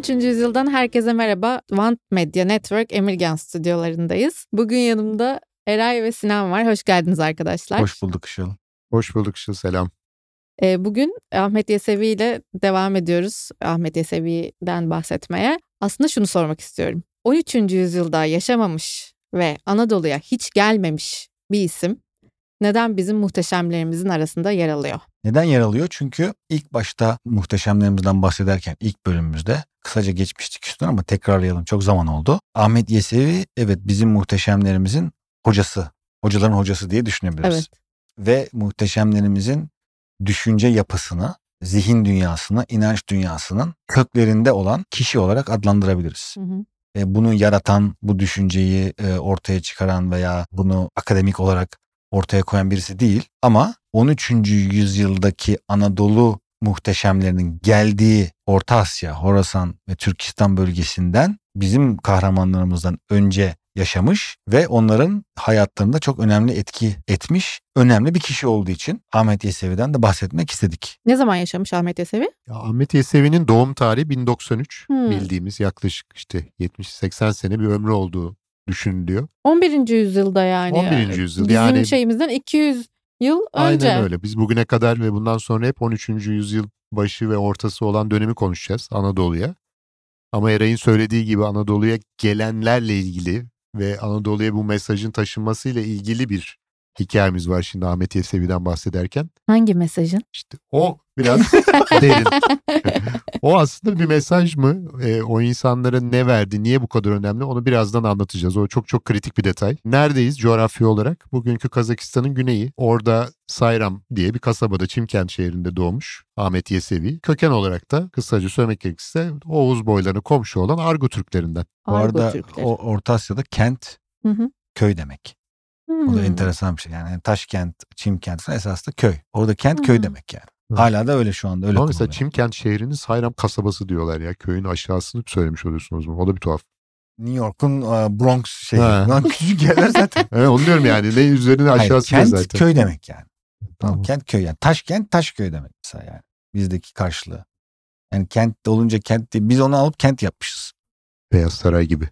Muhteşem 13. yüzyıldan herkese merhaba. Want Media Network Emirgan stüdyolarındayız. Bugün yanımda Eray ve Sinan var. Hoş geldiniz arkadaşlar. Hoş bulduk Işıl. Hoş bulduk Işıl selam. Ee, bugün Ahmet Yesevi ile devam ediyoruz. Ahmet Yesevi'den bahsetmeye. Aslında şunu sormak istiyorum. 13. yüzyılda yaşamamış ve Anadolu'ya hiç gelmemiş bir isim neden bizim muhteşemlerimizin arasında yer alıyor? Neden yer alıyor? Çünkü ilk başta muhteşemlerimizden bahsederken ilk bölümümüzde kısaca geçmiştik üstüne ama tekrarlayalım çok zaman oldu. Ahmet Yesevi evet bizim muhteşemlerimizin hocası, hocaların hocası diye düşünebiliriz. Evet. Ve muhteşemlerimizin düşünce yapısını, zihin dünyasını, inanç dünyasının köklerinde olan kişi olarak adlandırabiliriz. Hı hı. E, bunu yaratan, bu düşünceyi e, ortaya çıkaran veya bunu akademik olarak ortaya koyan birisi değil. Ama 13. yüzyıldaki Anadolu muhteşemlerinin geldiği Orta Asya, Horasan ve Türkistan bölgesinden bizim kahramanlarımızdan önce yaşamış ve onların hayatlarında çok önemli etki etmiş önemli bir kişi olduğu için Ahmet Yesevi'den de bahsetmek istedik. Ne zaman yaşamış Ahmet Yesevi? Ya Ahmet Yesevi'nin doğum tarihi 1093 Hmm. bildiğimiz yaklaşık işte 70-80 sene bir ömrü olduğu düşünülüyor. 11. yüzyılda yani. 11. yüzyıl Bizim yani şeyimizden 200 yıl önce. aynen öyle. Biz bugüne kadar ve bundan sonra hep 13. yüzyıl başı ve ortası olan dönemi konuşacağız Anadolu'ya. Ama Eray'ın söylediği gibi Anadolu'ya gelenlerle ilgili ve Anadolu'ya bu mesajın taşınmasıyla ilgili bir hikayemiz var şimdi Ahmet Yesevi'den bahsederken. Hangi mesajın? İşte o biraz derin. o aslında bir mesaj mı? Ee, o insanlara ne verdi, niye bu kadar önemli onu birazdan anlatacağız. O çok çok kritik bir detay. Neredeyiz coğrafya olarak? Bugünkü Kazakistan'ın güneyi. Orada Sayram diye bir kasabada Çimkent şehrinde doğmuş Ahmet Yesevi. Köken olarak da kısaca söylemek gerekirse Oğuz boylarına komşu olan Argo Türklerinden. Bu Argo arada Türkleri. o Orta Asya'da kent Hı hı. köy demek. O da Hmm. enteresan bir şey. Yani Taşkent, Çimkent falan esas da köy. Orada kent köy Hı. demek yani. Hı. Hala da öyle şu anda öyle Ama mesela kullanılıyor. Çimkent şehrinin Sayram kasabası diyorlar ya. Köyün aşağısını söylemiş oluyorsunuz mu? O da bir tuhaf. New York'un e, Bronx. Ha. Lan küçücük yerler zaten. Evet, onu diyorum yani. Ne üzerine Hayır, aşağısı kent zaten. köy demek yani. Tamam. Tamam. Kent köy yani. Taşkent Taşköy demek mesela yani. Bizdeki karşılığı. Yani kent olunca kent değil. Biz onu alıp kent yapmışız. Beyaz Saray gibi.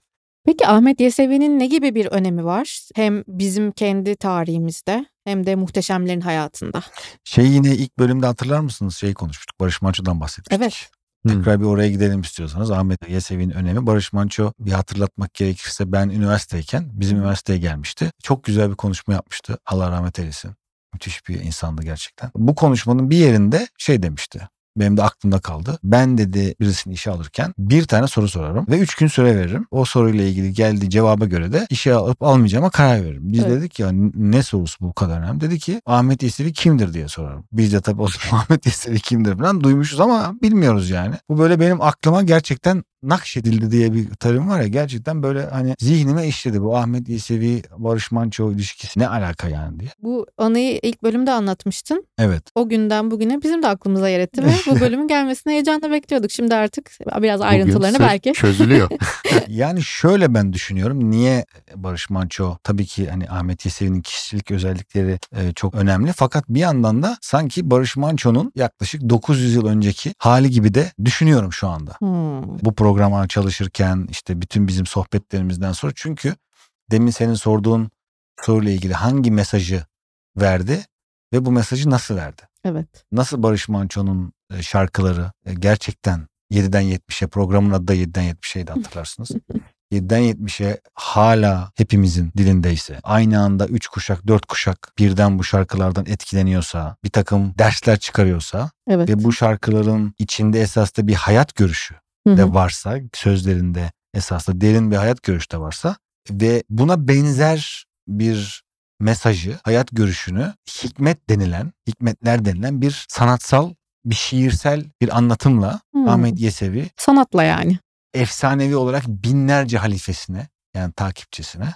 Peki Ahmet Yesevi'nin ne gibi bir önemi var? Hem bizim kendi tarihimizde hem de muhteşemlerin hayatında. Şey yine ilk bölümde hatırlar mısınız? Şeyi konuşmuştuk. Barış Manço'dan bahsetmiştik. Evet. Tekrar bir oraya gidelim istiyorsanız. Ahmet Yesevi'nin önemi. Barış Manço bir hatırlatmak gerekirse ben üniversiteyken bizim üniversiteye gelmişti. Çok güzel bir konuşma yapmıştı. Allah rahmet eylesin. Müthiş bir insandı gerçekten. Bu konuşmanın bir yerinde şey demişti. Benim de aklımda kaldı. Ben dedi birisini işe alırken bir tane soru sorarım ve üç gün süre veririm. O soruyla ilgili geldiği cevaba göre de işe alıp almayacağıma karar veririm. Biz Evet. dedik ya ne sorusu bu kadar önemli? Dedi ki Ahmet Yesevi kimdir diye sorarım. Biz de tabii o zaman Ahmet Yesevi kimdir falan duymuşuz ama bilmiyoruz yani. Bu böyle benim aklıma gerçekten nakşedildi diye bir terim var ya gerçekten böyle hani zihnime işledi bu Ahmet Yesevi Barış Manço ilişkisi ne alaka yani diye. Bu anıyı ilk bölümde anlatmıştın. Evet. O günden bugüne bizim de aklımıza yer etti ve bu bölümün gelmesini heyecanla bekliyorduk. Şimdi artık biraz ayrıntılarını belki. çözülüyor. yani şöyle ben düşünüyorum. Niye Barış Manço tabii ki hani Ahmet Yesevi'nin kişilik özellikleri e, çok önemli. Fakat bir yandan da sanki Barış Manço'nun yaklaşık 900 yıl önceki hali gibi de düşünüyorum şu anda. Hmm. Bu programa çalışırken işte bütün bizim sohbetlerimizden sonra çünkü demin senin sorduğun soruyla ilgili hangi mesajı verdi ve bu mesajı nasıl verdi? Evet. Nasıl Barış Manço'nun e, şarkıları e, gerçekten 7'den 70'e programın adı da 7'den 70'eydi hatırlarsınız. 7'den 70'e hala hepimizin dilindeyse, aynı anda 3 kuşak 4 kuşak birden bu şarkılardan etkileniyorsa, bir takım dersler çıkarıyorsa Evet. ve bu şarkıların içinde esas da bir hayat görüşü de varsa, sözlerinde esasında derin bir hayat görüşü de varsa ve buna benzer bir mesajı, hayat görüşünü hikmet denilen, hikmetler denilen bir sanatsal, bir şiirsel bir anlatımla Hmm. Ahmet Yesevi Sanatla yani. efsanevi olarak binlerce halifesine yani takipçisine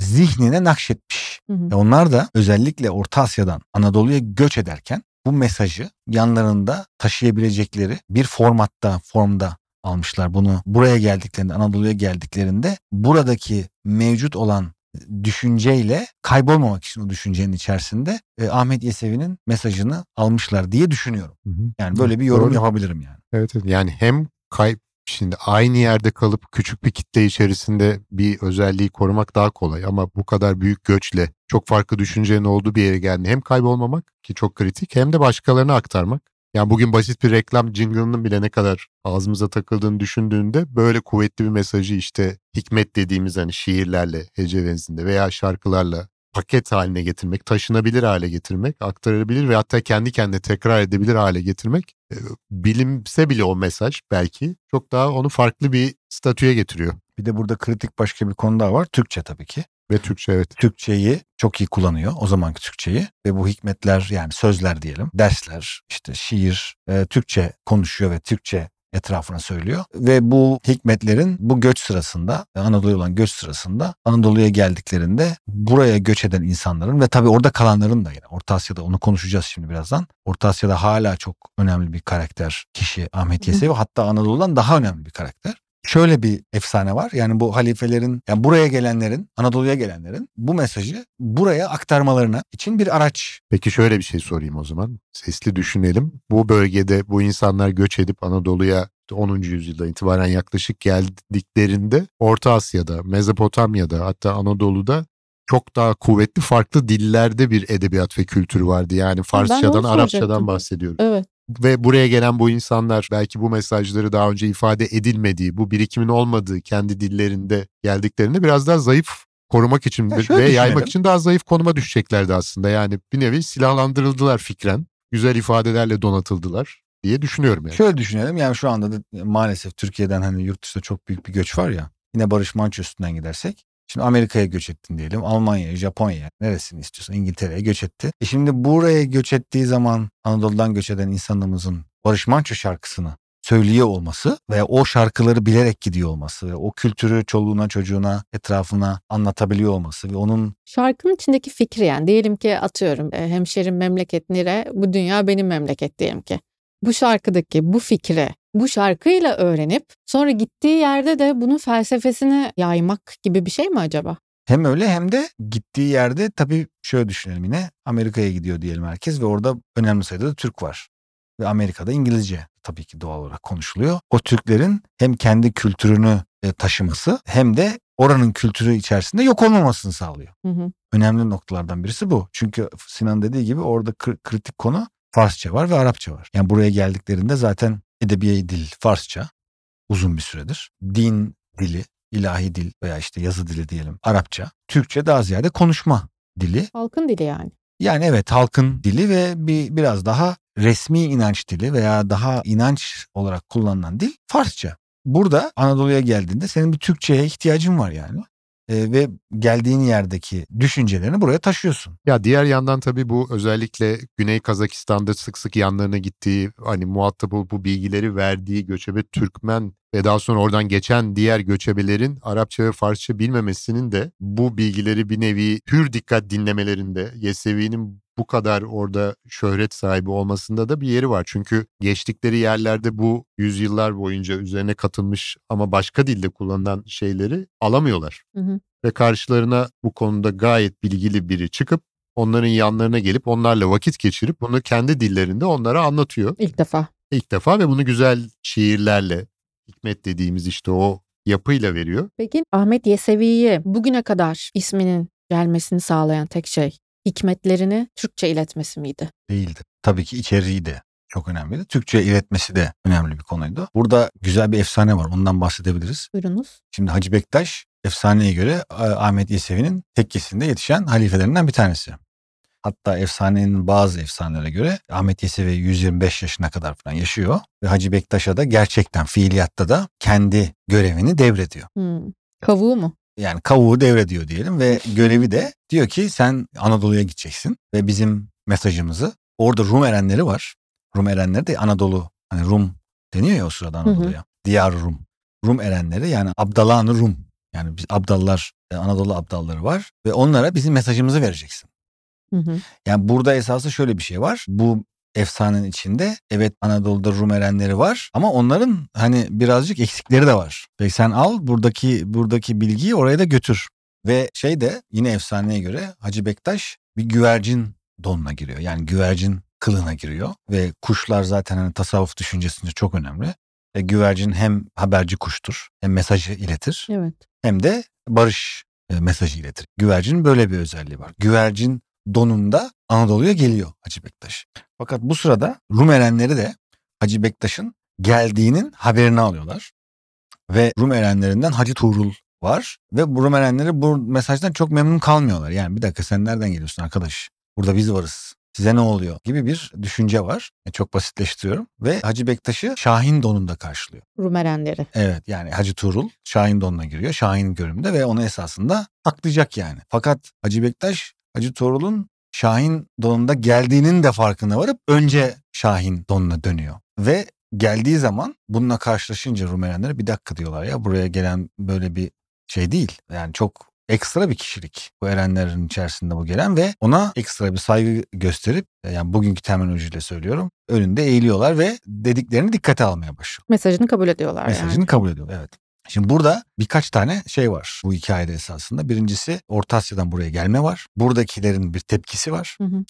zihnine nakşetmiş. Hı hı. Ve onlar da özellikle Orta Asya'dan Anadolu'ya göç ederken bu mesajı yanlarında taşıyabilecekleri bir formatta, formda almışlar bunu. Buraya geldiklerinde, Anadolu'ya geldiklerinde buradaki mevcut olan düşünceyle kaybolmamak için o düşüncenin içerisinde e, Ahmet Yesevi'nin mesajını almışlar diye düşünüyorum. Hı hı. Yani böyle bir yorum Doğru. yapabilirim yani. Evet, evet. Yani hem kay Şimdi aynı yerde kalıp küçük bir kitle içerisinde bir özelliği korumak daha kolay ama bu kadar büyük göçle çok farklı düşüncenin olduğu bir yere geldi. Hem kaybolmamak ki çok kritik hem de başkalarına aktarmak. Yani bugün basit bir reklam jingle'ının bile ne kadar ağzımıza takıldığını düşündüğünde böyle kuvvetli bir mesajı işte hikmet dediğimiz hani şiirlerle, hece benzinde veya şarkılarla paket haline getirmek, taşınabilir hale getirmek, aktarılabilir ve hatta kendi kendine tekrar edebilir hale getirmek e, bilimse bile o mesaj belki çok daha onu farklı bir statüye getiriyor. Bir de burada kritik başka bir konu daha var. Türkçe tabii ki. Ve Türkçe evet. Türkçeyi çok iyi kullanıyor o zamanki Türkçeyi ve bu hikmetler yani sözler diyelim dersler işte şiir e, Türkçe konuşuyor ve Türkçe etrafına söylüyor. Ve bu hikmetlerin bu göç sırasında Anadolu'ya olan göç sırasında Anadolu'ya geldiklerinde buraya göç eden insanların ve tabii orada kalanların da yine Orta Asya'da onu konuşacağız şimdi birazdan. Orta Asya'da hala çok önemli bir karakter kişi Ahmet Yesevi hatta Anadolu'dan daha önemli bir karakter. Şöyle bir efsane var. Yani bu halifelerin, yani buraya gelenlerin, Anadolu'ya gelenlerin bu mesajı buraya aktarmalarına için bir araç. Peki şöyle bir şey sorayım o zaman. Sesli düşünelim. Bu bölgede bu insanlar göç edip Anadolu'ya 10. yüzyılda itibaren yaklaşık geldiklerinde Orta Asya'da, Mezopotamya'da hatta Anadolu'da çok daha kuvvetli farklı dillerde bir edebiyat ve kültür vardı. Yani Farsçadan, Arapçadan bahsediyorum. Evet. Ve buraya gelen bu insanlar belki bu mesajları daha önce ifade edilmediği, bu birikimin olmadığı kendi dillerinde geldiklerinde biraz daha zayıf korumak için Ya ve şöyle yaymak düşünelim. için daha zayıf konuma düşeceklerdi aslında. Yani bir nevi silahlandırıldılar fikren, güzel ifadelerle donatıldılar diye düşünüyorum yani. Şöyle düşünelim yani şu anda da maalesef Türkiye'den hani yurt dışında çok büyük bir göç var ya. Yine Barış Manço üstünden gidersek. Şimdi Amerika'ya göç ettin diyelim. Almanya'ya, Japonya'ya, neresini istiyorsan İngiltere'ye göç etti. E şimdi buraya göç ettiği zaman Anadolu'dan göç eden insanımızın Barış Manço şarkısını söylüyor olması ve o şarkıları bilerek gidiyor olması ve o kültürü çoluğuna çocuğuna etrafına anlatabiliyor olması ve onun Şarkının içindeki fikri yani diyelim ki atıyorum e, hemşerim memleket nere bu dünya benim memleket diyelim ki. Bu şarkıdaki bu fikri bu şarkıyla öğrenip sonra gittiği yerde de bunun felsefesini yaymak gibi bir şey mi acaba? hem öyle hem de gittiği yerde tabii şöyle düşünelim yine Amerika'ya gidiyor diyelim herkes ve orada önemli sayıda da Türk var. Ve Amerika'da İngilizce tabii ki doğal olarak konuşuluyor. O Türklerin hem kendi kültürünü e, taşıması hem de oranın kültürü içerisinde yok olmamasını sağlıyor. Hı hı. Önemli noktalardan birisi bu. Çünkü Sinan dediği gibi orada kri- kritik konu Farsça var ve Arapça var. Yani buraya geldiklerinde zaten edebi dil Farsça uzun bir süredir. Din dili, ilahi dil veya işte yazı dili diyelim Arapça. Türkçe daha ziyade konuşma dili. Halkın dili yani. Yani evet halkın dili ve bir biraz daha resmi inanç dili veya daha inanç olarak kullanılan dil Farsça. Burada Anadolu'ya geldiğinde senin bir Türkçe'ye ihtiyacın var yani. Ve geldiğin yerdeki düşüncelerini buraya taşıyorsun. Ya diğer yandan tabii bu özellikle Güney Kazakistan'da sık sık yanlarına gittiği hani muhatap olup bu bilgileri verdiği göçebe Türkmen ve daha sonra oradan geçen diğer göçebelerin Arapça ve Farsça bilmemesinin de bu bilgileri bir nevi hür dikkat dinlemelerinde Yesevi'nin bu kadar orada şöhret sahibi olmasında da bir yeri var. Çünkü geçtikleri yerlerde bu yüzyıllar boyunca üzerine katılmış ama başka dilde kullanılan şeyleri alamıyorlar Hı hı. ve karşılarına bu konuda gayet bilgili biri çıkıp onların yanlarına gelip onlarla vakit geçirip bunu kendi dillerinde onlara anlatıyor İlk defa. ilk defa ve bunu güzel şiirlerle hikmet dediğimiz işte o yapıyla veriyor. Peki Ahmet Yesevi'ye bugüne kadar isminin gelmesini sağlayan tek şey hikmetlerini Türkçe iletmesi miydi? Değildi. Tabii ki içeriği de çok önemliydi. Türkçe iletmesi de önemli bir konuydu. Burada güzel bir efsane var. Ondan bahsedebiliriz. Buyurunuz. Şimdi Hacı Bektaş efsaneye göre Ah- Ahmet Yesevi'nin tekkesinde yetişen halifelerinden bir tanesi. Hatta efsanenin bazı efsanelere göre Ahmet Yesevi 125 yaşına kadar falan yaşıyor. Ve Hacı Bektaş'a da gerçekten fiiliyatta da kendi görevini devrediyor. Hmm. Kavuğu mu? Yani kavuğu devrediyor diyelim ve görevi de diyor ki sen Anadolu'ya gideceksin ve bizim mesajımızı orada Rum erenleri var. Rum erenleri de Anadolu hani Rum deniyor ya o sırada hı. Anadolu'ya. Diyar Rum. Rum erenleri yani Abdalan-ı Rum. Yani biz Abdallar, e, Anadolu Abdalları var ve onlara bizim mesajımızı vereceksin. Hı hı. Yani burada esası şöyle bir şey var. Bu efsanenin içinde evet Anadolu'da Rum erenleri var ama onların hani birazcık eksikleri de var. Ve sen al buradaki buradaki bilgiyi oraya da götür. Ve şey de yine efsaneye göre Hacı Bektaş bir güvercin donuna giriyor. Yani güvercin kılığına giriyor ve kuşlar zaten hani tasavvuf düşüncesinde çok önemli. E, güvercin hem haberci kuştur hem mesajı iletir Evet. hem de barış e, mesajı iletir. Güvercinin böyle bir özelliği var. Güvercin donunda Anadolu'ya geliyor Hacı Bektaş. Fakat bu sırada Rum erenleri de Hacı Bektaş'ın geldiğinin haberini alıyorlar. Ve Rum erenlerinden Hacı Tuğrul var. Ve bu Rum erenleri bu mesajdan çok memnun kalmıyorlar. Yani bir dakika sen nereden geliyorsun arkadaş? Burada biz varız. Size ne oluyor gibi bir düşünce var. E, Çok basitleştiriyorum. Ve Hacı Bektaş'ı Şahin donunda karşılıyor. Rum erenleri. Evet yani Hacı Tuğrul Şahin donuna giriyor. Şahin görümünde ve onu esasında aklayacak yani. Fakat Hacı Bektaş Hacı Tuğrul'un Şahin donunda geldiğinin de farkına varıp önce Şahin donuna dönüyor. Ve geldiği zaman bununla karşılaşınca Rum erenleri bir dakika diyorlar ya buraya gelen böyle bir şey değil. Yani çok ekstra bir kişilik bu erenlerin içerisinde bu gelen ve ona ekstra bir saygı gösterip yani bugünkü terminolojiyle söylüyorum önünde eğiliyorlar ve dediklerini dikkate almaya başlıyor. Mesajını kabul ediyorlar Mesajını yani. kabul ediyor evet. Şimdi burada birkaç tane şey var bu hikayede esasında. Birincisi Orta Asya'dan buraya gelme var. Buradakilerin bir tepkisi var. Hı hı.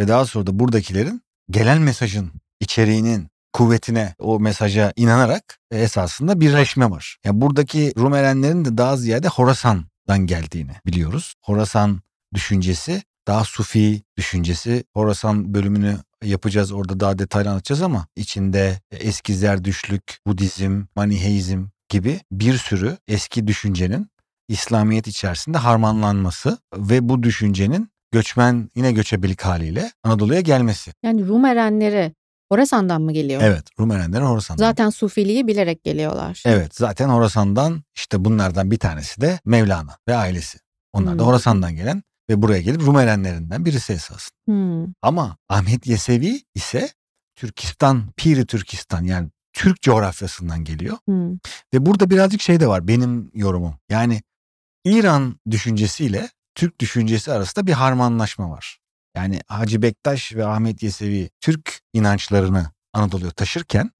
Ve daha sonra da buradakilerin gelen mesajın içeriğinin kuvvetine o mesaja inanarak e, esasında birleşme var. Yani buradaki Rum erenlerin de daha ziyade Horasan'dan geldiğini biliyoruz. Horasan düşüncesi daha sufi düşüncesi. Horasan bölümünü yapacağız orada daha detaylı anlatacağız ama içinde eski Zerdüşlük, Budizm, Maniheizm gibi bir sürü eski düşüncenin İslamiyet içerisinde harmanlanması ve bu düşüncenin göçmen yine göçebelik haliyle Anadolu'ya gelmesi. Yani Rum erenleri Horasan'dan mı geliyor? Evet Rum erenleri Horasan'dan. Zaten Sufiliği bilerek geliyorlar. Evet zaten Horasan'dan işte bunlardan bir tanesi de Mevlana ve ailesi. Onlar da Hmm. Horasan'dan gelen ve buraya gelip Rum erenlerinden birisi esasında. Hmm. Ama Ahmet Yesevi ise Türkistan, Piri Türkistan yani Türk coğrafyasından geliyor. Hmm. Ve burada birazcık şey de var benim yorumum. Yani İran düşüncesiyle Türk düşüncesi arasında bir harmanlaşma var. Yani Hacı Bektaş ve Ahmet Yesevi Türk inançlarını Anadolu'ya taşırken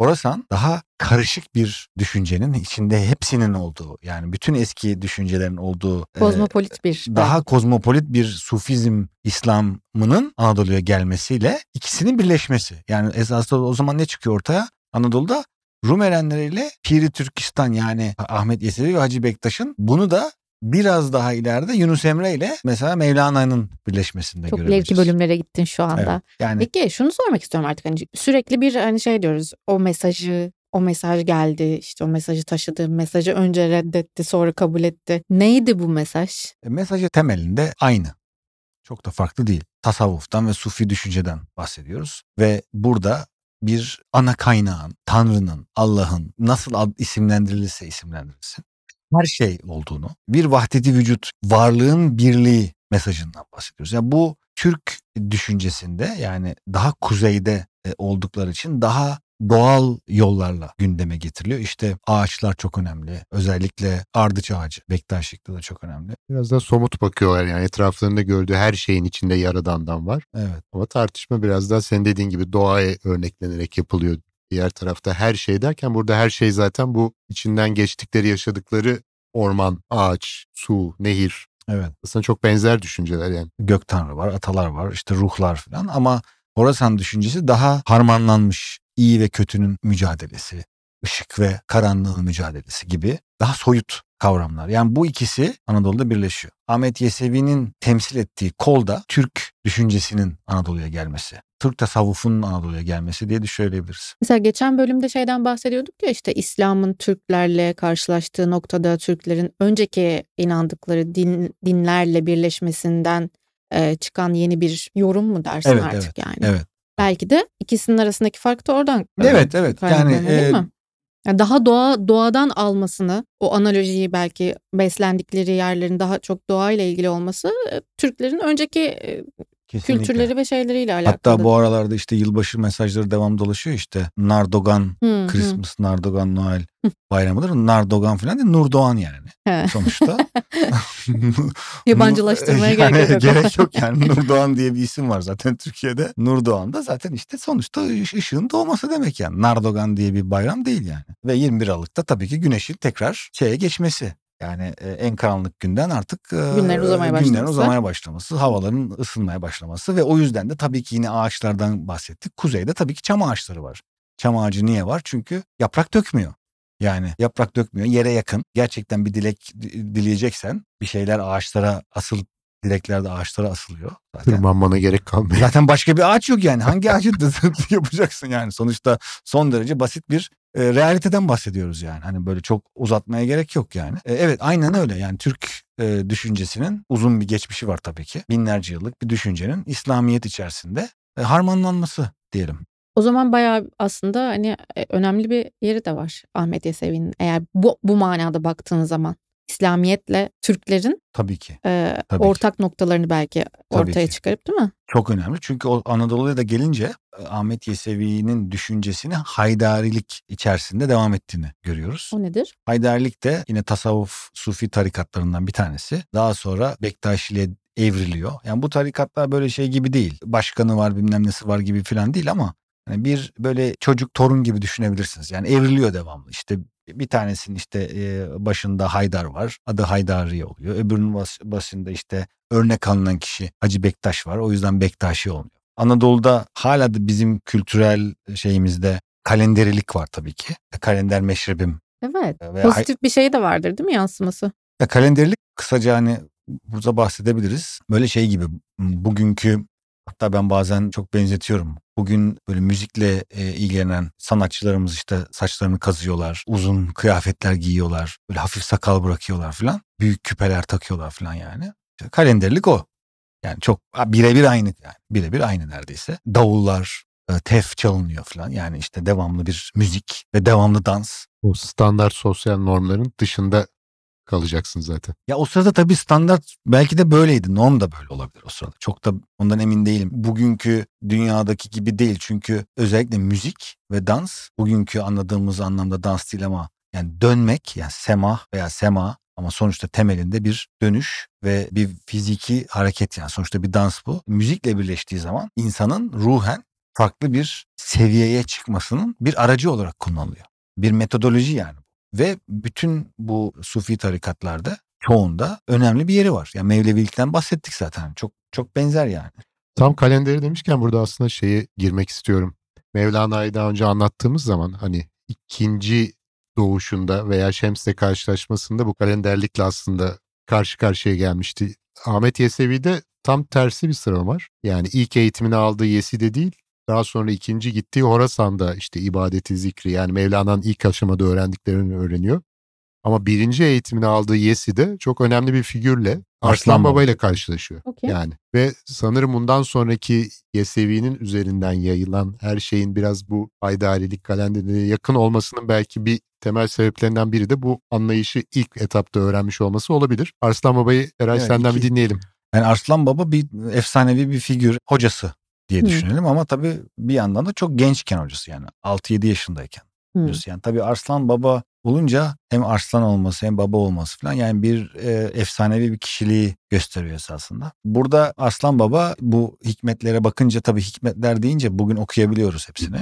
Horasan daha karışık bir düşüncenin içinde hepsinin olduğu yani bütün eski düşüncelerin olduğu e, Kozmopolit bir. daha kozmopolit bir Sufizm İslam'ının Anadolu'ya gelmesiyle ikisinin birleşmesi. Yani esasında o zaman ne çıkıyor ortaya? Anadolu'da Rum erenleriyle Piri Türkistan yani Ahmet Yesevi ve Hacı Bektaş'ın bunu da biraz daha ileride Yunus Emre ile mesela Mevlana'nın birleşmesinde Çok görebiliriz. ileriki bölümlere gittin şu anda. Evet. Yani Peki şunu sormak istiyorum artık hani sürekli bir hani şey diyoruz o mesajı o mesaj geldi işte o mesajı taşıdı mesajı önce reddetti sonra kabul etti. Neydi bu mesaj? E, mesajı temelinde aynı. Çok da farklı değil. Tasavvuftan ve sufi düşünceden bahsediyoruz. Ve burada bir ana kaynağın, Tanrı'nın, Allah'ın nasıl ad- isimlendirilirse isimlendirilsin her şey olduğunu, bir vahdeti vücut, varlığın birliği mesajından bahsediyoruz. Yani bu Türk düşüncesinde yani daha kuzeyde e, oldukları için daha doğal yollarla gündeme getiriliyor. İşte ağaçlar çok önemli. Özellikle ardıç ağacı, bektaşlıkta da çok önemli. Biraz da somut bakıyorlar yani etraflarında gördüğü her şeyin içinde yaradandan var. Evet. Ama tartışma biraz daha senin dediğin gibi doğaya örneklenerek yapılıyor. Diğer tarafta her şey derken burada her şey zaten bu içinden geçtikleri yaşadıkları orman, ağaç, su, nehir. Evet. Aslında çok benzer düşünceler yani. Gök tanrı var, atalar var, işte ruhlar falan ama Horasan düşüncesi daha harmanlanmış. İyi ve kötünün mücadelesi, ışık ve karanlığın mücadelesi gibi daha soyut kavramlar. Yani bu ikisi Anadolu'da birleşiyor. Ahmet Yesevi'nin temsil ettiği kol da Türk düşüncesinin Anadolu'ya gelmesi. Türk tasavvufunun Anadolu'ya gelmesi diye de söyleyebiliriz. Mesela geçen bölümde şeyden bahsediyorduk ya işte İslam'ın Türklerle karşılaştığı noktada Türklerin önceki inandıkları din, dinlerle birleşmesinden e, çıkan yeni bir yorum mu dersin Evet, artık evet, yani? Evet. Belki de ikisinin arasındaki fark da oradan Evet, evet. Yani e, mi? Yani daha doğa doğadan almasını, o analojiyi belki beslendikleri yerlerin daha çok doğayla ilgili olması e, Türklerin önceki e, kesinlikle. kültürleri ve şeyleriyle alakalı. Hatta bu aralarda işte yılbaşı mesajları devam dolaşıyor işte. Nardogan, hı. Christmas, Nardogan, Noel bayramıdır. Nardogan falan değil, Nurdoğan yani He. sonuçta. Yabancılaştırmaya Yani gerek yok. gerek yok yani. Nurdoğan diye bir isim var zaten Türkiye'de. Nurdoğan da zaten işte sonuçta ış- ışığın doğması demek yani. Nardogan diye bir bayram değil yani. Ve 21 Aralık'ta tabii ki güneşin tekrar şeye geçmesi. Yani e, en karanlık günden artık e, Günlerin uzamaya günlerin başlaması. uzamaya başlaması, havaların ısınmaya başlaması ve o yüzden de tabii ki yine ağaçlardan bahsettik. Kuzeyde tabii ki çam ağaçları var. Çam ağacı niye var? Çünkü yaprak dökmüyor. Yani yaprak dökmüyor. Yere yakın. Gerçekten bir dilek dileyeceksen bir şeyler ağaçlara asıl dilekler de ağaçlara asılıyor. Zaten. Tırmanmana gerek kalmıyor. Zaten başka bir ağaç yok yani. Hangi ağacı yapacaksın yani? Sonuçta son derece basit bir e, realiteden bahsediyoruz yani. Hani böyle çok uzatmaya gerek yok yani. E, evet aynen öyle yani Türk e, düşüncesinin uzun bir geçmişi var tabii ki. Binlerce yıllık bir düşüncenin İslamiyet içerisinde e, harmanlanması diyelim. O zaman bayağı aslında hani e, önemli bir yeri de var Ahmet Yesevi'nin eğer bu, bu manada baktığın zaman. İslamiyetle Türklerin Tabii ki. e, Tabii ortak noktalarını belki Tabii ortaya ki. çıkarıp değil mi? Çok önemli. Çünkü o Anadolu'ya da gelince Ahmet Yesevi'nin düşüncesini haydarilik içerisinde devam ettiğini görüyoruz. O nedir? Haydarilik de yine tasavvuf sufi tarikatlarından bir tanesi. Daha sonra Bektaşiliğe evriliyor. Yani bu tarikatlar böyle şey gibi değil. Başkanı var bilmem nesi var gibi falan değil ama yani bir böyle çocuk torun gibi düşünebilirsiniz. Yani evriliyor devamlı. İşte bir tanesinin işte e, başında Haydar var. Adı Haydari oluyor. Öbürünün bas- başında işte örnek alınan kişi Hacı Bektaş var. O yüzden Bektaşi olmuyor. Anadolu'da hala da bizim kültürel şeyimizde kalenderilik var tabii ki. Kalender meşrebim. Evet. Ve Pozitif bir şey de vardır değil mi yansıması? ya kalenderilik kısaca hani burada bahsedebiliriz. Böyle şey gibi bugünkü hatta ben bazen çok benzetiyorum. Bugün böyle müzikle e, ilgilenen sanatçılarımız işte saçlarını kazıyorlar. Uzun kıyafetler giyiyorlar. Böyle hafif sakal bırakıyorlar falan. Büyük küpeler takıyorlar falan yani. İşte kalenderlik o. Yani çok birebir aynı yani. Birebir aynı neredeyse. Davullar, e, tef çalınıyor falan. Yani işte devamlı bir müzik ve devamlı dans. O standart sosyal normların dışında kalacaksın zaten. Ya o sırada tabii standart belki de böyleydi. Norm da böyle olabilir o sırada. Çok da ondan emin değilim. Bugünkü dünyadaki gibi değil. Çünkü özellikle müzik ve dans bugünkü anladığımız anlamda dans değil ama yani dönmek yani semah veya sema ama sonuçta temelinde bir dönüş ve bir fiziki hareket yani sonuçta bir dans bu. Müzikle birleştiği zaman insanın ruhen farklı bir seviyeye çıkmasının bir aracı olarak kullanılıyor. Bir metodoloji yani. Ve bütün bu sufi tarikatlarda çoğunda önemli bir yeri var. Yani Mevlevilikten bahsettik zaten. Çok çok benzer yani. Tam kalenderi demişken burada aslında şeye girmek istiyorum. Mevlana'yı daha önce anlattığımız zaman hani ikinci doğuşunda veya Şems'le karşılaşmasında bu kalenderlikle aslında karşı karşıya gelmişti. Ahmet Yesevi'de tam tersi bir sıra var. Yani ilk eğitimini aldığı Yesi'de değil, daha sonra ikinci gittiği Horasan'da işte ibadeti, zikri yani Mevlana'nın ilk aşamada öğrendiklerini öğreniyor. Ama birinci eğitimini aldığı Yesi'de çok önemli bir figürle Arslan, Arslan Baba. İle karşılaşıyor. Okey. Yani ve sanırım bundan sonraki Yesevi'nin üzerinden yayılan her şeyin biraz bu haydarilik kalenderine yakın olmasının belki bir temel sebeplerinden biri de bu anlayışı ilk etapta öğrenmiş olması olabilir. Arslan Baba'yı Eray Evet, senden bir iki- dinleyelim. Yani Arslan Baba bir efsanevi bir figür, hocası diye Hı. düşünelim ama tabii bir yandan da çok gençken hocası yani 6-7 yaşındayken. Hı. hocası. Yani tabii Arslan Baba olunca hem Arslan olması hem baba olması falan yani bir e, efsanevi bir kişiliği gösteriyor esasında. Burada Arslan Baba bu hikmetlere bakınca tabii hikmetler deyince bugün okuyabiliyoruz hepsini.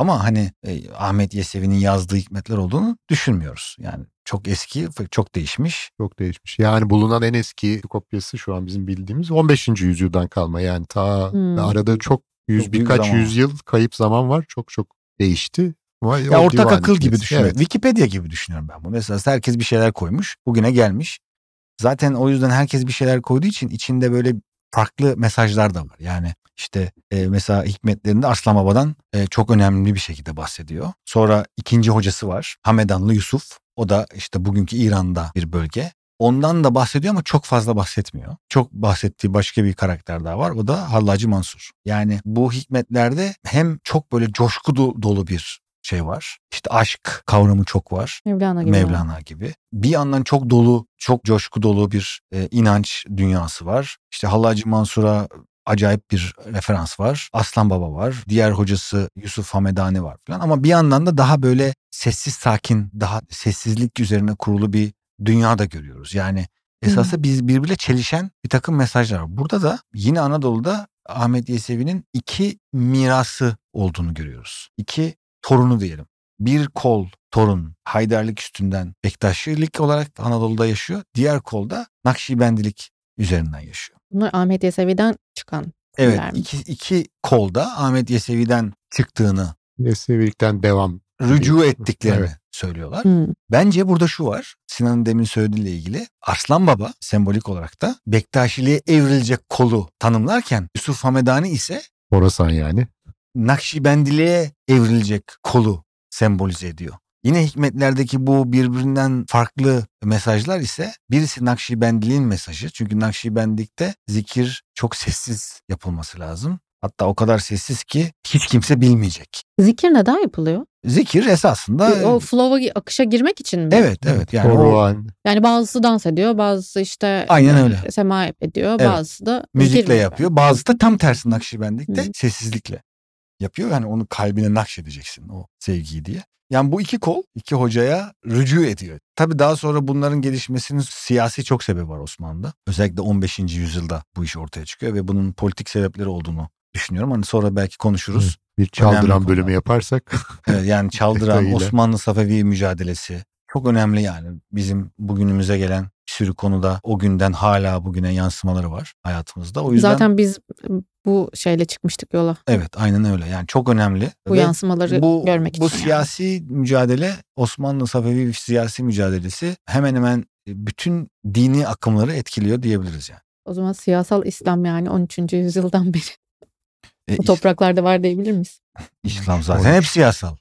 Ama hani e, Ahmet Yesevi'nin yazdığı hikmetler olduğunu düşünmüyoruz. Yani çok eski, çok değişmiş. Çok değişmiş. Yani bulunan en eski kopyası şu an bizim bildiğimiz 15. yüzyıldan kalma. Yani ta Hmm. arada çok yüz Çok birkaç zaman yüzyıl kayıp zaman var. Çok çok değişti. Ama Ya ortak akıl gibi düşünüyorum. Evet. Wikipedia gibi düşünüyorum ben bunu. Mesela herkes bir şeyler koymuş. Bugüne gelmiş. Zaten o yüzden herkes bir şeyler koyduğu için içinde böyle farklı mesajlar da var. Yani işte e, mesela hikmetlerinde Arslan Baba'dan e, çok önemli bir şekilde bahsediyor. Sonra ikinci hocası var. Hamedanlı Yusuf. O da işte bugünkü İran'da bir bölge. Ondan da bahsediyor ama çok fazla bahsetmiyor. Çok bahsettiği başka bir karakter daha var. O da Hallacı Mansur. Yani bu hikmetlerde hem çok böyle coşku do- dolu bir şey var. İşte aşk kavramı çok var. Mevlana gibi. Mevlana gibi. Bir yandan çok dolu, çok coşku dolu bir e, inanç dünyası var. İşte Hallacı Mansur'a acayip bir referans var. Aslan Baba var. Diğer hocası Yusuf Hamedani var falan. Ama bir yandan da daha böyle sessiz sakin, daha sessizlik üzerine kurulu bir dünya da görüyoruz. Yani esasında biz birbiriyle çelişen bir takım mesajlar var. Burada da yine Anadolu'da Ahmet Yesevi'nin iki mirası olduğunu görüyoruz. İki torunu diyelim. Bir kol torun Haydarlık üstünden Bektaşilik olarak Anadolu'da yaşıyor. Diğer kol da Nakşibendilik üzerinden yaşıyor. Bunlar Ahmet Yesevi'den çıkan Evet iki, iki kolda Ahmet Yesevi'den çıktığını Yesevilikten devam. rücu ettiklerini Evet. söylüyorlar. Hmm. Bence burada şu var. Sinan'ın demin söylediğiyle ilgili. Arslan Baba sembolik olarak da Bektaşiliğe evrilecek kolu tanımlarken Yusuf Hamedani ise Horasan yani. Nakşibendiliğe evrilecek kolu sembolize ediyor. Yine hikmetlerdeki bu birbirinden farklı mesajlar ise birisi Nakşibendiliğin mesajı. Çünkü Nakşibendik'te zikir çok sessiz yapılması lazım. Hatta o kadar sessiz ki hiç kimse bilmeyecek. Zikir neden yapılıyor? Zikir esasında o flow'a akışa girmek için mi? evet evet yani o Horuan. Yani bazısı dans ediyor, bazısı işte Aynen öyle. sema ediyor, Evet. bazısı da müzikle yapıyor. Bazısı da tam tersi Nakşibendik'te Hı. sessizlikle yapıyor. Yani onu kalbine nakşedeceksin o sevgiyi diye. Yani bu iki kol iki hocaya rücu ediyor. Tabii daha sonra bunların gelişmesinin siyasi çok sebebi var Osmanlı'da. Özellikle 15. yüzyılda bu iş ortaya çıkıyor ve bunun politik sebepleri olduğunu düşünüyorum. Hani sonra belki konuşuruz. Bir çaldıran bölümü konular. yaparsak. Evet, yani çaldıran. Osmanlı Safevi mücadelesi çok önemli yani. Bizim bugünümüze gelen bir sürü konuda o günden hala bugüne yansımaları var hayatımızda. O yüzden Zaten biz bu şeyle çıkmıştık yola. evet aynen öyle. Yani çok önemli. Bu Ve yansımaları bu, görmek bu için. yani. siyasi mücadele Osmanlı Safevi siyasi mücadelesi hemen hemen bütün dini akımları etkiliyor diyebiliriz yani. O zaman siyasal İslam yani 13. yüzyıldan beri E, bu topraklarda var diyebilir miyiz? İslam zaten hep siyasal.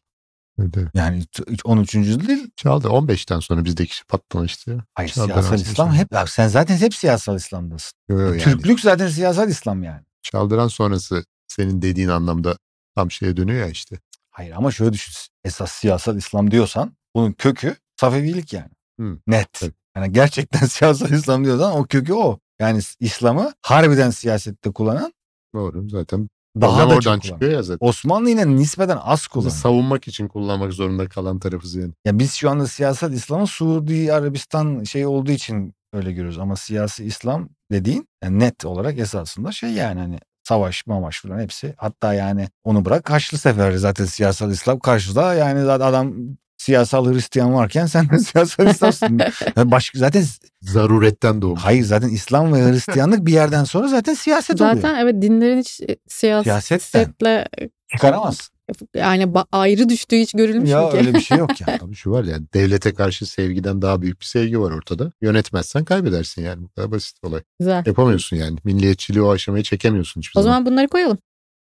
Evet. Yani 13. yüzyıl değil. Çaldı 15'ten sonra bizdeki patlamıştı. ya. Hayır Çaldıran siyasal İslam hep. Sen zaten hep siyasal İslam'dasın. Yo, yo, yani. Türklük zaten siyasal İslam yani. Çaldıran sonrası senin dediğin anlamda tam şeye dönüyor ya işte. Hayır ama şöyle düşün. Esas siyasal İslam diyorsan bunun kökü Safevilik yani. Hı, Net. tabii. Yani gerçekten siyasal İslam diyorsan o kökü o. Yani İslam'ı harbiden siyasette kullanan Doğru zaten. daha da oradan çok çıkıyor kullanan. ya zaten. Osmanlı yine nispeten az kullanıyor. savunmak için kullanmak zorunda kalan tarafız yani. Ya biz şu anda siyasal İslam'ı Suudi Arabistan şey olduğu için öyle görüyoruz. Ama siyasi İslam dediğin yani net olarak esasında şey yani hani savaş mamaş falan hepsi. Hatta yani onu bırak Haçlı Seferi zaten siyasal İslam karşıda yani zaten adam siyasal Hristiyan varken sen de siyasal İslamsın. Yani başka zaten Zaruretten doğmuş. hayır zaten İslam ve Hristiyanlık bir yerden sonra zaten siyaset oluyor. Zaten evet dinlerin hiç e, Siyasetten. siyasetle Çıkaramazsın. Yani ayrı düştüğü hiç görülmüş Ya mü ki? öyle bir şey yok yani. Abi şu var yani devlete karşı sevgiden daha büyük bir sevgi var ortada. Yönetmezsen kaybedersin yani. Bu kadar basit olay. Güzel. Yapamıyorsun yani. Milliyetçiliği o aşamaya çekemiyorsun hiçbir O zaman. zaman bunları koyalım.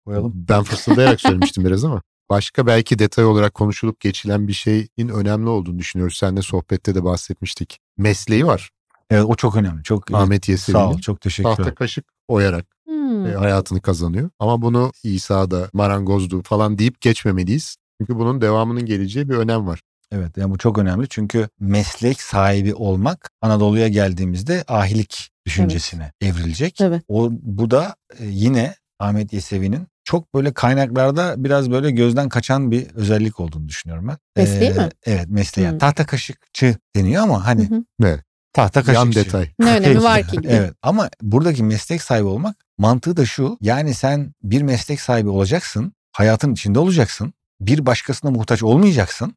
Koyalım. Ben fısıldayarak söylemiştim biraz ama. Başka belki detay olarak konuşulup geçilen bir şeyin önemli olduğunu düşünüyoruz. Seninle sohbette de bahsetmiştik. Mesleği var. Evet o çok önemli. Çok Ahmet sağ ol. Yesevi'nin. Çok teşekkür Tahta ederim. kaşık oyarak Hmm. e, hayatını kazanıyor. Ama bunu İsa'da marangozdu falan deyip geçmemeliyiz. Çünkü bunun devamının geleceği bir önem var. Evet yani bu çok önemli çünkü meslek sahibi olmak Anadolu'ya geldiğimizde ahilik düşüncesine evrilecek. Evet. O bu da e, yine Ahmet Yesevi'nin çok böyle kaynaklarda biraz böyle gözden kaçan bir özellik olduğunu düşünüyorum ben. Mesleği mi? Evet mesleği. Yani Hı. tahta kaşıkçı deniyor ama hani Hı hı. Ne? tahta kaşıkçı. Yan detay. Ne önemi var ki? Evet ama buradaki meslek sahibi olmak mantığı da şu. Yani sen bir meslek sahibi olacaksın. Hayatın içinde olacaksın. Bir başkasına muhtaç olmayacaksın.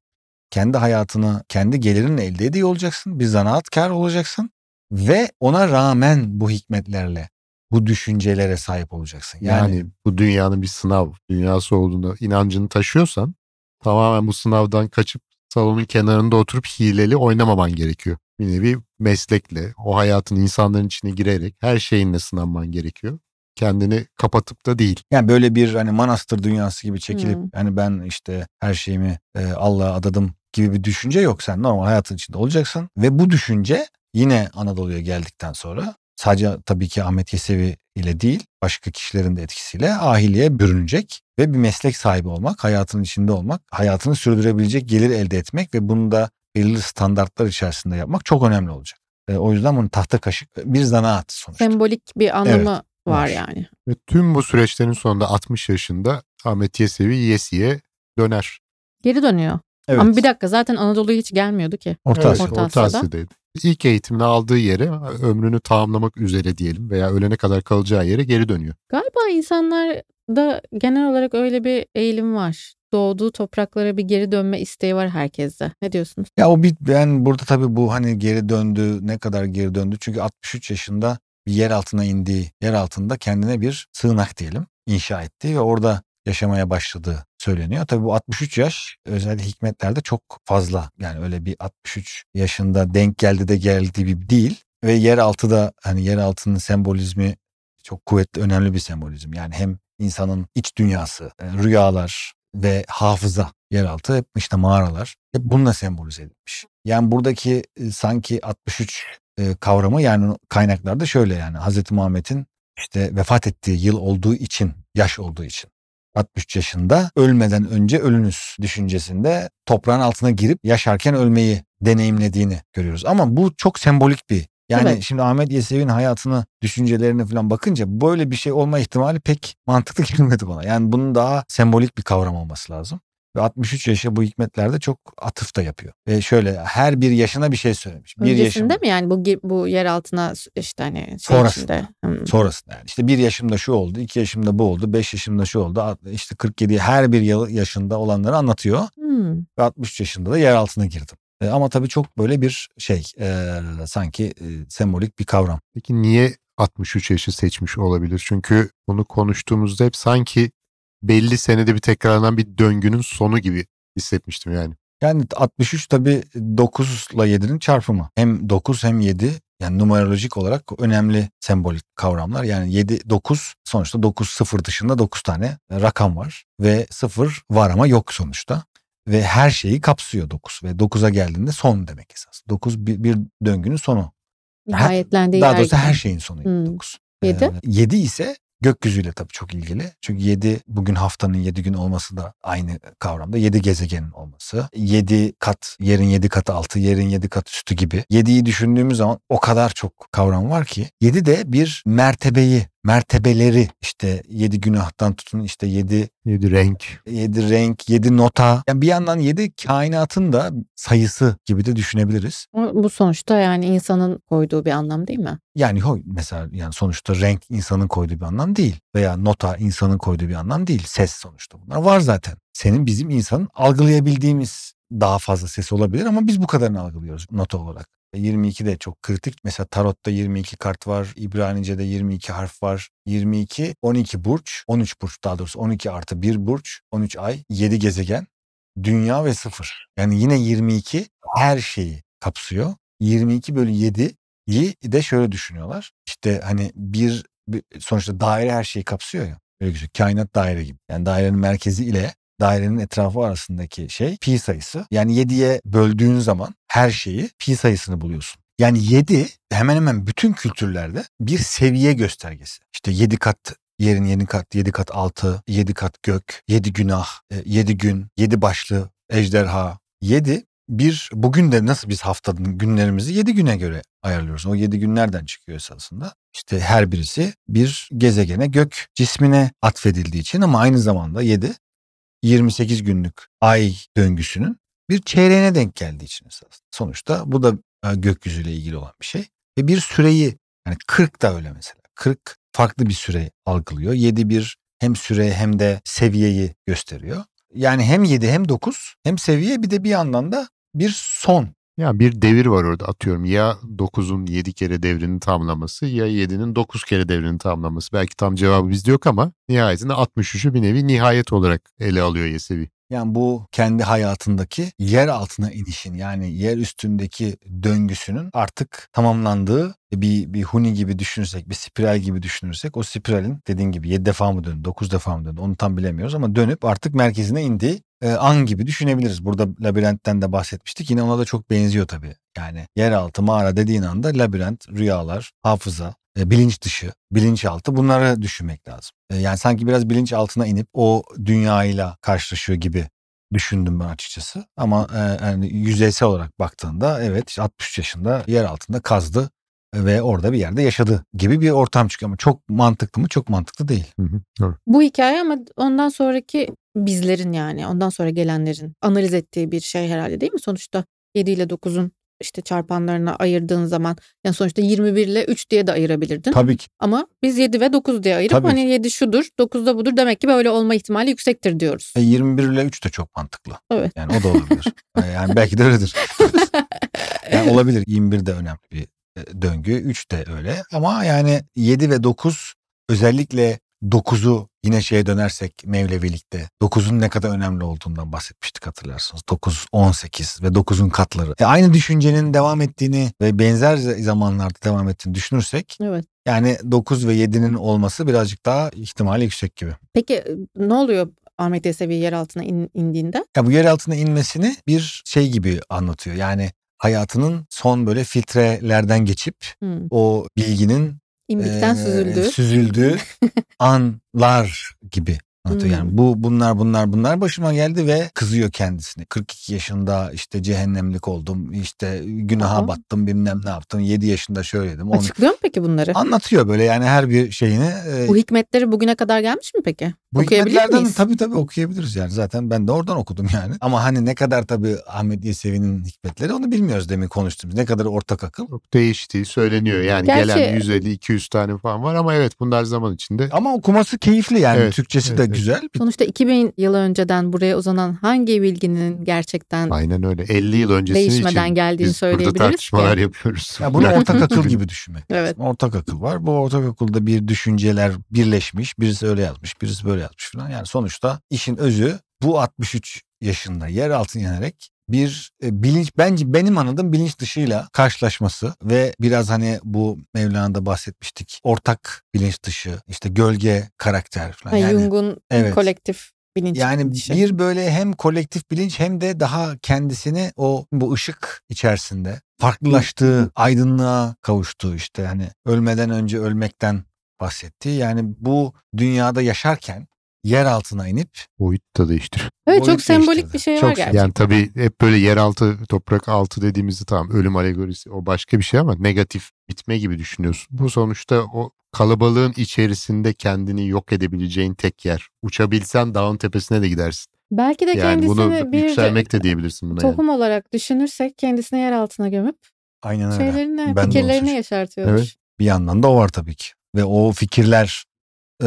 Kendi hayatını, kendi gelirinle elde ediyor olacaksın. Bir zanaatkar olacaksın. Ve ona rağmen bu hikmetlerle, bu düşüncelere sahip olacaksın. Yani, Yani, bu dünyanın bir sınav dünyası olduğunu inancını taşıyorsan tamamen bu sınavdan kaçıp salonun kenarında oturup hileli oynamaman gerekiyor. Bir nevi meslekle, o hayatın insanların içine girerek her şeyinle sınanman gerekiyor. Kendini kapatıp da değil. yani böyle bir hani manastır dünyası gibi çekilip Hmm. hani ben işte her şeyimi e, Allah'a adadım gibi bir düşünce yok. Sen normal hayatın içinde olacaksın ve bu düşünce yine Anadolu'ya geldikten sonra sadece tabii ki Ahmet Yesevi ile değil başka kişilerin de etkisiyle ahiliye bürünecek ve bir meslek sahibi olmak, hayatın içinde olmak, hayatını sürdürebilecek gelir elde etmek ve bunu da belirli standartlar içerisinde yapmak çok önemli olacak. E, o yüzden bunun tahta kaşık bir zanaat sonuçta. Sembolik bir anlamı var. var yani. Ve tüm bu süreçlerin sonunda 60 yaşında Ahmet Yesevi Yesi'ye döner. Geri dönüyor. Evet. Ama bir dakika zaten Anadolu'ya hiç gelmiyordu ki. Orta Evet. Orta Orta Asya'da. Asya'daydı. İlk eğitimini aldığı yere, ömrünü tamamlamak üzere diyelim veya ölene kadar kalacağı yere geri dönüyor. Galiba insanlarda genel olarak öyle bir eğilim var. Doğduğu topraklara bir geri dönme isteği var herkeste. Ne diyorsunuz? Ya o bir ben burada tabii bu hani geri döndü ne kadar geri döndü çünkü 63 yaşında bir yer altına indiği yer altında kendine bir sığınak diyelim inşa etti ve orada yaşamaya başladığı söyleniyor. Tabii bu 63 yaş özellikle hikmetlerde çok fazla. Yani öyle bir 63 yaşında denk geldi de geldi gibi değil. Ve yeraltı da hani yeraltının sembolizmi çok kuvvetli önemli bir sembolizm. Yani hem insanın iç dünyası, e, rüyalar ve hafıza yeraltı hep işte mağaralar hep bununla sembolize edilmiş. Yani buradaki e, sanki 63 e, kavramı yani kaynaklarda şöyle yani Hazreti Muhammed'in işte vefat ettiği yıl olduğu için, yaş olduğu için 63 yaşında ölmeden önce ölünüz düşüncesinde toprağın altına girip yaşarken ölmeyi deneyimlediğini görüyoruz. Ama bu çok sembolik bir yani Evet. şimdi Ahmet Yesevi'nin hayatını, düşüncelerine falan bakınca böyle bir şey olma ihtimali pek mantıklı gelmedi bana. Yani bunun daha sembolik bir kavram olması lazım. Ve 63 yaşa bu hikmetlerde çok atıf da yapıyor. Ve şöyle her bir yaşına bir şey söylemiş. Bir Öncesinde yaşında mi yani bu bu yer altına işte hani şey Sonrasında. Hmm. sonrasında yani. İşte bir yaşımda şu oldu, iki yaşımda bu oldu, beş yaşımda şu oldu. işte 47 her bir yıl yaşında olanları anlatıyor. Hmm. Ve 63 yaşında da yer altına girdim. E, ama tabii çok böyle bir şey e, sanki e, sembolik bir kavram. Peki niye 63 yaşı seçmiş olabilir? Çünkü bunu konuştuğumuzda hep sanki belli senede bir tekrarlanan bir döngünün sonu gibi hissetmiştim yani. Yani 63 tabii 9 ile 7'nin çarpımı. Hem 9 hem 7 yani numerolojik olarak önemli sembolik kavramlar. Yani 7, 9 sonuçta 9 sıfır dışında 9 tane rakam var. Ve sıfır var ama yok sonuçta. Ve her şeyi kapsıyor 9 ve 9'a geldiğinde son demek esas. 9 bir, bir döngünün sonu. Nihayetlendiği Daha doğrusu her şeyin sonu Hmm. 9. Yedi? 7 ise gökyüzüyle tabii çok ilgili. Çünkü 7 bugün haftanın 7 gün olması da aynı kavramda. 7 gezegenin olması. 7 kat, yerin 7 katı altı, yerin 7 kat üstü gibi. 7'yi düşündüğümüz zaman o kadar çok kavram var ki. 7 de bir mertebeyi, mertebeleri işte 7 günahtan tutun işte 7 Yedi renk. yedi renk, yedi nota. Yani bir yandan yedi kainatın da sayısı gibi de düşünebiliriz. Bu bu sonuçta yani insanın koyduğu bir anlam değil mi? Yani hoy mesela yani sonuçta renk insanın koyduğu bir anlam değil. Veya nota insanın koyduğu bir anlam değil. Ses sonuçta bunlar var zaten. Senin bizim insanın algılayabildiğimiz daha fazla ses olabilir ama biz bu kadarını algılıyoruz nota olarak. 22 de çok kritik. Mesela tarotta 22 kart var. İbranice'de 22 harf var. 22, 12 burç, 13 burç daha doğrusu 12 artı 1 burç, 13 ay, 7 gezegen, dünya ve sıfır. Yani yine 22 her şeyi kapsıyor. 22 bölü 7'yi de şöyle düşünüyorlar. İşte hani bir, bir sonuçta daire her şeyi kapsıyor ya. Öyle gözüküyor. Kainat daire gibi. Yani dairenin merkezi ile dairenin etrafı arasındaki şey pi sayısı. Yani 7'ye böldüğün zaman her şeyi pi sayısını buluyorsun. Yani 7 hemen hemen bütün kültürlerde bir seviye göstergesi. İşte 7 kat yerin 7 kat, 7 kat altı, 7 kat gök, 7 günah, 7 gün, 7 başlı ejderha. 7 bir bugün de nasıl biz haftanın günlerimizi 7 güne göre ayarlıyoruz. O 7 gün nereden çıkıyor esasında? İşte her birisi bir gezegene, gök cismine atfedildiği için ama aynı zamanda 7 28 günlük ay döngüsünün bir çeyreğine denk geldiği için esas. Sonuçta bu da e, gökyüzüyle ilgili olan bir şey. Ve bir süreyi yani 40 da öyle mesela. 40 farklı bir süre algılıyor. 7 bir hem süre hem de seviyeyi gösteriyor. Yani hem 7 hem 9 hem seviye bir de bir yandan da bir son. Ya bir devir var orada atıyorum. Ya 9'un 7 kere devrini tamamlaması ya 7'nin 9 kere devrini tamamlaması. Belki tam cevabı bizde yok ama nihayetinde 63'ü bir nevi nihayet olarak ele alıyor Yesevi. Yani bu kendi hayatındaki yer altına inişin yani yer üstündeki döngüsünün artık tamamlandığı bir, bir huni gibi düşünürsek, bir spiral gibi düşünürsek o spiralin dediğin gibi 7 defa mı döndü, 9 defa mı döndü onu tam bilemiyoruz ama dönüp artık merkezine indiği e, an gibi düşünebiliriz. Burada labirentten de bahsetmiştik. Yine ona da çok benziyor tabii. Yani yeraltı mağara dediğin anda labirent, rüyalar, hafıza, bilinç dışı, bilinçaltı bunları düşünmek lazım. E, yani sanki biraz bilinç altına inip o dünyayla karşılaşıyor gibi düşündüm ben açıkçası. Ama e, yani yüzeysel olarak baktığında evet işte 63 yaşında yer altında kazdı ve orada bir yerde yaşadı gibi bir ortam çıkıyor. Ama çok mantıklı mı? Çok mantıklı değil. Hı hı, doğru. Bu hikaye ama ondan sonraki bizlerin yani ondan sonra gelenlerin analiz ettiği bir şey herhalde değil mi? Sonuçta 7 ile 9'un işte çarpanlarına ayırdığın zaman yani sonuçta 21 ile 3 diye de ayırabilirdin. Tabii ki. Ama biz 7 ve 9 diye ayırıp Tabii. hani 7 şudur 9 da budur demek ki böyle olma ihtimali yüksektir diyoruz. E, 21 ile 3 de çok mantıklı. Evet. Yani o da olabilir. E, yani belki de öyledir. yani olabilir. 21 de önemli bir e, döngü. 3 de öyle. Ama yani 7 ve 9 özellikle 9'u Yine şeye dönersek Mevlevilikte 9'un ne kadar önemli olduğundan bahsetmiştik hatırlarsınız. 9, 18 ve 9'un katları. E aynı düşüncenin devam ettiğini ve benzer zamanlarda devam ettiğini düşünürsek Evet. yani 9 ve 7'nin olması birazcık daha ihtimali yüksek gibi. Peki e, ne oluyor Ahmet Yesevi yer altına in- indiğinde? Ya bu yer altına inmesini bir şey gibi anlatıyor. Yani hayatının son böyle filtrelerden geçip Hmm. o bilginin İndikten eee, süzüldüğü. süzüldüğü anlar gibi anlatıyor. Hmm. Yani bu bunlar bunlar bunlar başıma geldi ve kızıyor kendisine. 42 yaşında işte cehennemlik oldum. işte günaha Aa. battım bilmem ne yaptım. 7 yaşında şöyleydim. Onu Açıklıyor mu peki bunları? anlatıyor böyle yani her bir şeyini. e, Bu hikmetleri bugüne kadar gelmiş mi peki? bu Okuyabilir hikmetlerden miyiz? tabii tabii okuyabiliriz yani. Zaten ben de oradan okudum yani. Ama hani ne kadar tabii Ahmet Yesevi'nin hikmetleri onu bilmiyoruz demin konuştuğumuz. Ne kadar ortak akıl. Çok değiştiği söyleniyor. Yani Gerçi- gelen 150-200 tane falan var ama evet bunlar zaman içinde. Ama okuması keyifli yani. Evet, Türkçesi evet, de güzel. Sonuçta 2000 yıl önceden buraya uzanan hangi bilginin gerçekten Aynen öyle. 50 yıl öncesi değişmeden için geldiğini biz burada söyleyebiliriz tartışmalar ki. yapıyoruz. Ya bunu ortak akıl gibi düşünmek. Evet. Ortak akıl var. Bu ortak akılda bir düşünceler birleşmiş. Birisi öyle yazmış, birisi böyle yazmış falan. Yani sonuçta işin özü bu 63 yaşında yer altına inerek bir e, bilinç bence benim anladığım bilinç dışıyla karşılaşması ve biraz hani bu Mevlana'da bahsetmiştik. Ortak bilinç dışı, işte gölge karakter falan. Yani Jung'un evet. kolektif bilinç yani dışı. bir böyle hem kolektif bilinç hem de daha kendisini o bu ışık içerisinde farklılaştığı, aydınlığa kavuştuğu işte hani ölmeden önce ölmekten bahsettiği. Yani bu dünyada yaşarken yer altına inip Boyut da değiştir. Evet çok boyut sembolik değiştirdi. bir şey var Çok gerçekten. Yani tabii hep böyle yeraltı, toprak altı dediğimizde tamam ölüm alegorisi o başka bir şey ama negatif bitme gibi düşünüyorsun. Bu sonuçta o kalabalığın içerisinde kendini yok edebileceğin tek yer. Uçabilsen dağın tepesine de gidersin. Belki de Yani kendisini bunu bir yükselmek de diyebilirsin buna yani. tohum olarak düşünürsek kendisini yer altına gömüp aynen öyle. şeylerini, Ben fikirlerini seçtim. yaşartıyormuş. Evet. Bir yandan da o var tabii ki. Ve o fikirler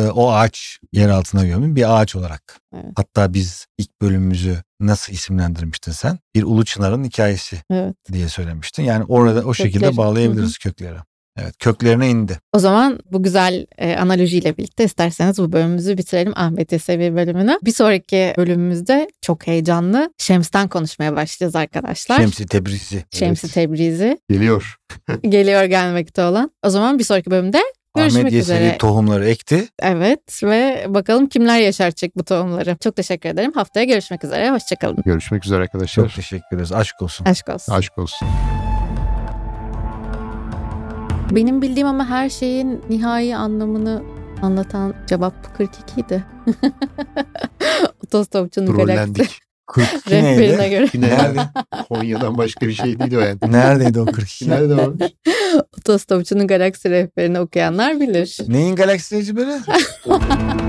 o ağaç yer altına gömün bir ağaç olarak. Evet. Hatta biz ilk bölümümüzü nasıl isimlendirmiştin sen? Bir ulu çınarın hikayesi Evet. diye söylemiştin. Yani orada o şekilde Kökleri. bağlayabiliriz kökleri. Evet köklerine indi. O zaman bu güzel e, analojiyle birlikte isterseniz bu bölümümüzü bitirelim Ahmet Yesevi bölümünü. Bir sonraki bölümümüzde çok heyecanlı Şems'ten konuşmaya başlayacağız arkadaşlar. Şemsi Tebrizi. Şemsi Evet. Tebrizi Geliyor. geliyor gelmekte olan. O zaman bir sonraki bölümde görüşmek Ahmet Yesevi üzere. tohumları ekti. Evet ve bakalım kimler yaşartacak bu tohumları. Çok teşekkür ederim. Haftaya görüşmek üzere. Hoşçakalın. Görüşmek üzere arkadaşlar. Çok teşekkür ederiz. Aşk olsun. Aşk olsun. Aşk olsun. Benim bildiğim ama her şeyin nihai anlamını anlatan cevap 42 idi. Otostopçunun galaksi. 42 rehberine neydi? göre. Nerede? Konya'dan başka bir şey değil o yani. Neredeydi o 42? Nerede varmış? Otostopçunun galaksi rehberini okuyanlar bilir. Neyin galaksisi böyle?